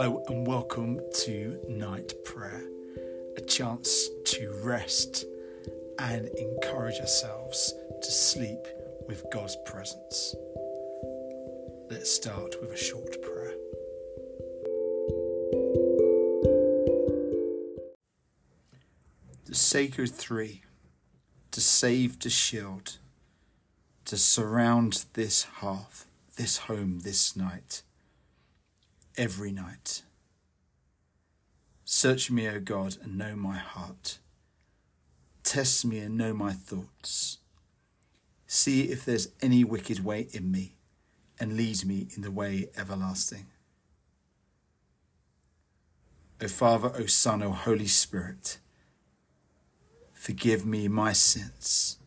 Hello and welcome to Night Prayer, a chance to rest and encourage ourselves to sleep with God's presence. Let's start with a short prayer. The sacred three to save, to shield, to surround this hearth, this home, this night every night. Search me, O God, and know my heart. Test me and know my thoughts. See if there's any wicked way in me, and lead me in the way everlasting. O Father, O Son, O Holy Spirit, forgive me my sins.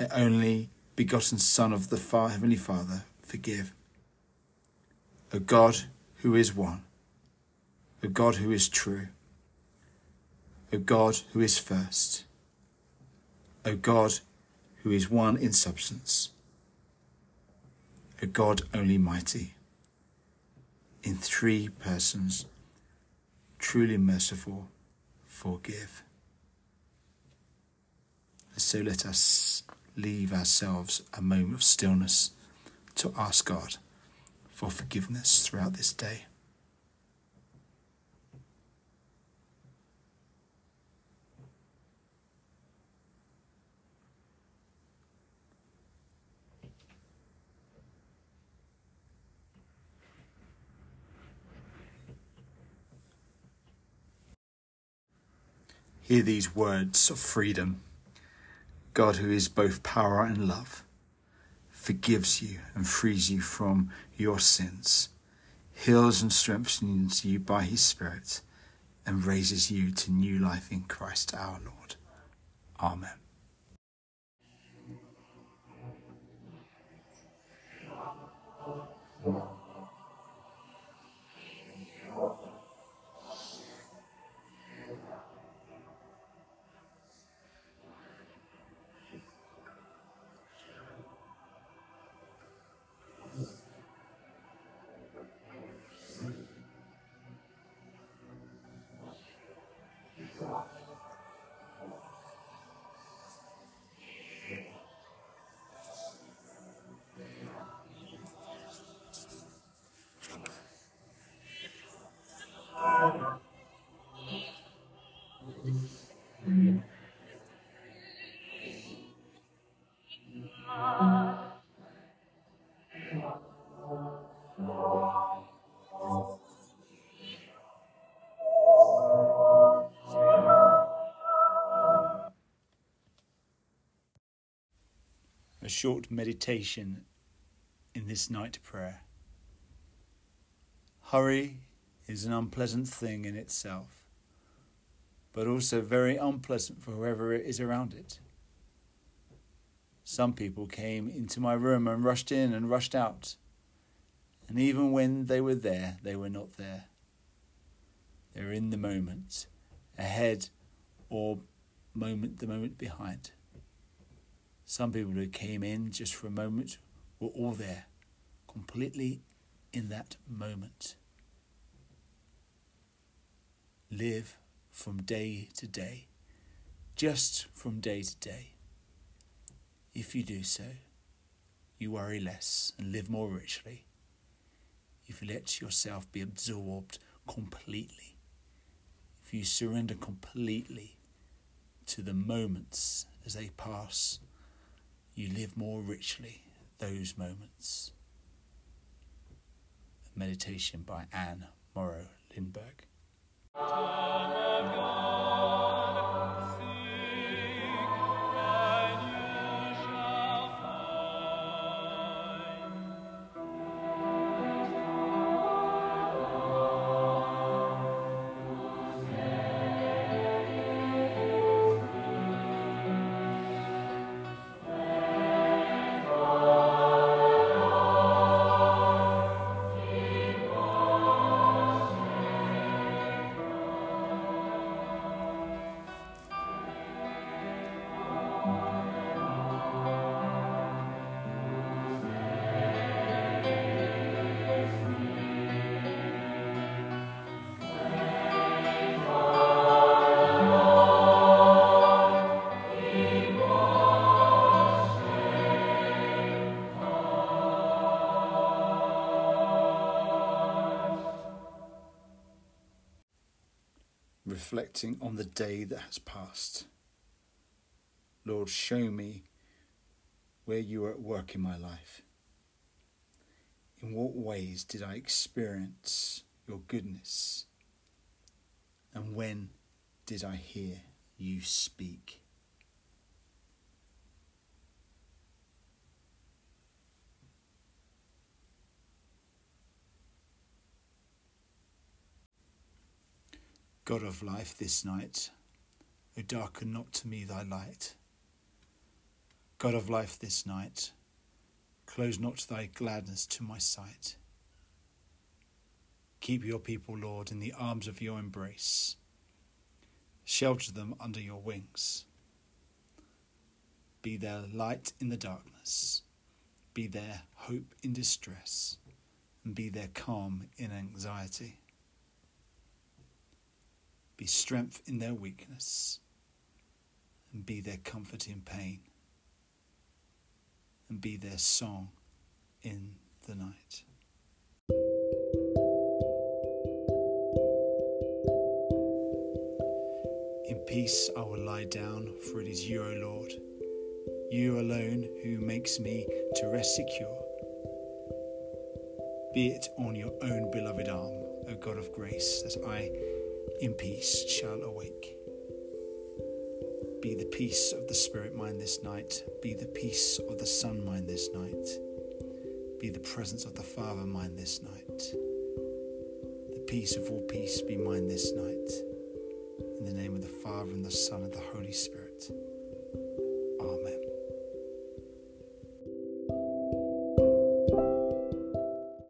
I only begotten Son of the Heavenly Father, forgive a God who is one, a God who is true, a God who is first, a God who is one in substance, a God only mighty, in three persons, truly merciful, forgive. So let us leave ourselves a moment of stillness to ask God for forgiveness throughout this day. Hear these words of freedom. God, who is both power and love, forgives you and frees you from your sins, heals and strengthens you by his Spirit, and raises you to new life in Christ our Lord. Amen. A short meditation in this night prayer. Hurry is an unpleasant thing in itself, but also very unpleasant for whoever is around it. Some people came into my room and rushed in and rushed out, and even when they were there, they were not there. They were in the moment, ahead or moment the moment behind. Some people who came in just for a moment were all there, completely in that moment. Live from day to day, just from day to day. If you do so, you worry less and live more richly. If you let yourself be absorbed completely, if you surrender completely to the moments as they pass you live more richly those moments. meditation by Anne Morrow Lindbergh. Reflecting on the day that has passed. Lord, show me where you are at work in my life. In what ways did I experience your goodness? And when did I hear you speak? God of life, this night, O darken not to me thy light. God of life, this night, close not thy gladness to my sight. Keep your people, Lord, in the arms of your embrace. Shelter them under your wings. Be their light in the darkness. Be their hope in distress. And be their calm in anxiety be strength in their weakness, and be their comfort in pain, and be their song in the night. In peace I will lie down, for it is you, O Lord, you alone who makes me to rest secure. Be it on your own beloved arm, O God of grace, that I in peace shall awake. Be the peace of the Spirit mine this night. Be the peace of the Son mine this night. Be the presence of the Father mine this night. The peace of all peace be mine this night. In the name of the Father and the Son and the Holy Spirit. Amen.